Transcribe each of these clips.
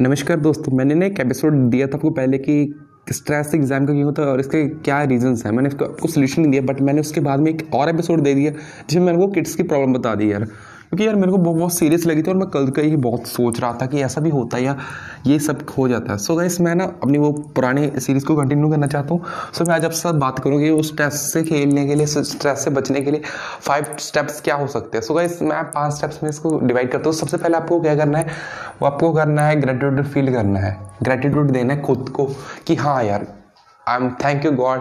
नमस्कार दोस्तों, मैंने ना एक एपिसोड दिया था आपको पहले कि स्ट्रेस एग्ज़ाम का क्यों होता है और इसके क्या रीजंस हैं। मैंने इसको, आपको सोल्यूशन नहीं दिया बट मैंने उसके बाद में एक और एपिसोड दे दिया जिसमें मैंने वो किड्स की प्रॉब्लम बता दी यार। क्योंकि यार मेरे को बहुत सीरियस लगी थी और मैं कल का ही बहुत सोच रहा था कि ऐसा भी होता है या ये सब हो जाता है। सो गाइस मैं ना अपनी वो पुरानी सीरीज़ को कंटिन्यू करना चाहता हूँ। सो मैं आज आपसे साथ बात करूँगी उस स्ट्रेस से खेलने के लिए स्ट्रेस से बचने के लिए फाइव स्टेप्स क्या हो सकते हैं। सो गाइस मैं पाँच स्टेप्स में इसको डिवाइड करता हूँ। सबसे पहले आपको क्या करना है? वो आपको करना है ग्रेटिट्यूड फील करना है। ग्रेटिट्यूड देना है खुद को कि हाँ यार I am thank you God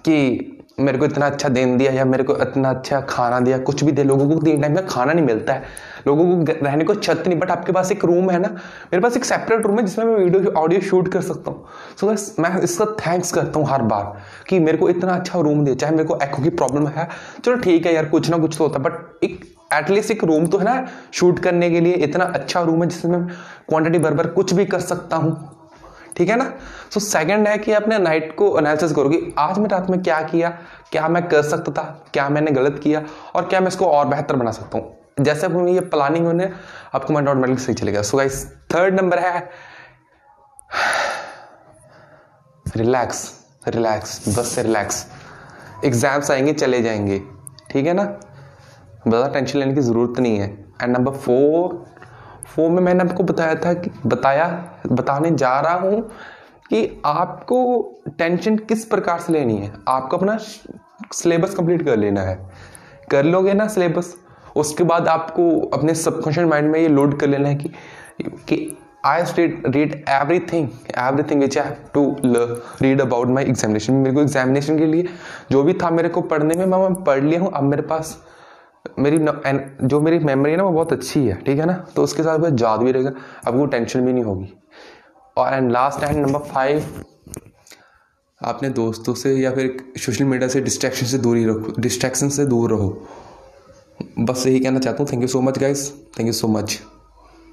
कि मेरे को इतना अच्छा दिन दिया या मेरे को इतना अच्छा खाना दिया कुछ भी दे लोगों को तीन टाइम का खाना नहीं मिलता है। लोगों को रहने को छत नहीं बट आपके पास एक रूम है ना मेरे पास एक सेपरेट रूम है जिसमें मैं वीडियो ऑडियो शूट कर सकता हूँ। सो so, मैं इसका थैंक्स करता हूँ हर बार कि मेरे को इतना अच्छा रूम दिया चाहे मेरे को एको की प्रॉब्लम है चलो ठीक है यार कुछ ना कुछ तो होता है बट एक एटलीस्ट एक रूम तो है ना शूट करने के लिए इतना अच्छा रूम है जिसमें मैं क्वांटिटी बराबर कुछ भी कर सकता हूँ। ठीक है ना? सो so, सेकंड है कि अपने नाइट को एनालिसिस करोगे। आज मैं रात में क्या किया? क्या मैं कर सकता था? क्या मैंने गलत किया? और क्या मैं इसको और बेहतर बना सकता हूँ? जैसे अब ये प्लानिंग होने आपको माइंड ऑटोमेटिक सही चलेगा। सो गाइस थर्ड नंबर है। रिलैक्स रिलैक्स बस से रिलैक्स एग्ज़ाम्स आएँगे चले जाएँगे। ठीक है ना? ज़्यादा टेंशन लेने की ज़रूरत नहीं है। एंड नंबर फोर फोर में मैंने आपको बताया था कि, बताया, बताने जा रहा हूँ कि आपको टेंशन किस प्रकार से लेनी है। आपको अपना सिलेबस कंप्लीट कर लेना है। कर लोगे ना सिलेबस, उसके बाद आपको अपने सबकॉन्शियस माइंड में ये लोड कर लेना है कि कि I state read everything everything which I to read about my examination मेरे को एग्जामिनेशन के लिए जो भी था मेरे को पढ़ने में, मैं पढ़ लिया हूँ, अब मेरे पास मेरी न, जो मेरी मेमोरी है ना वो बहुत अच्छी है ठीक है ना? तो उसके साथ वो याद भी रहेगा अब वो टेंशन भी नहीं होगी। और and last and number five अपने दोस्तों से या फिर सोशल मीडिया से डिस्ट्रैक्शन से दूर ही रखो डिस्ट्रैक्शन से दूर रहो। बस यही कहना चाहता हूँ। Thank you so much guys thank you so much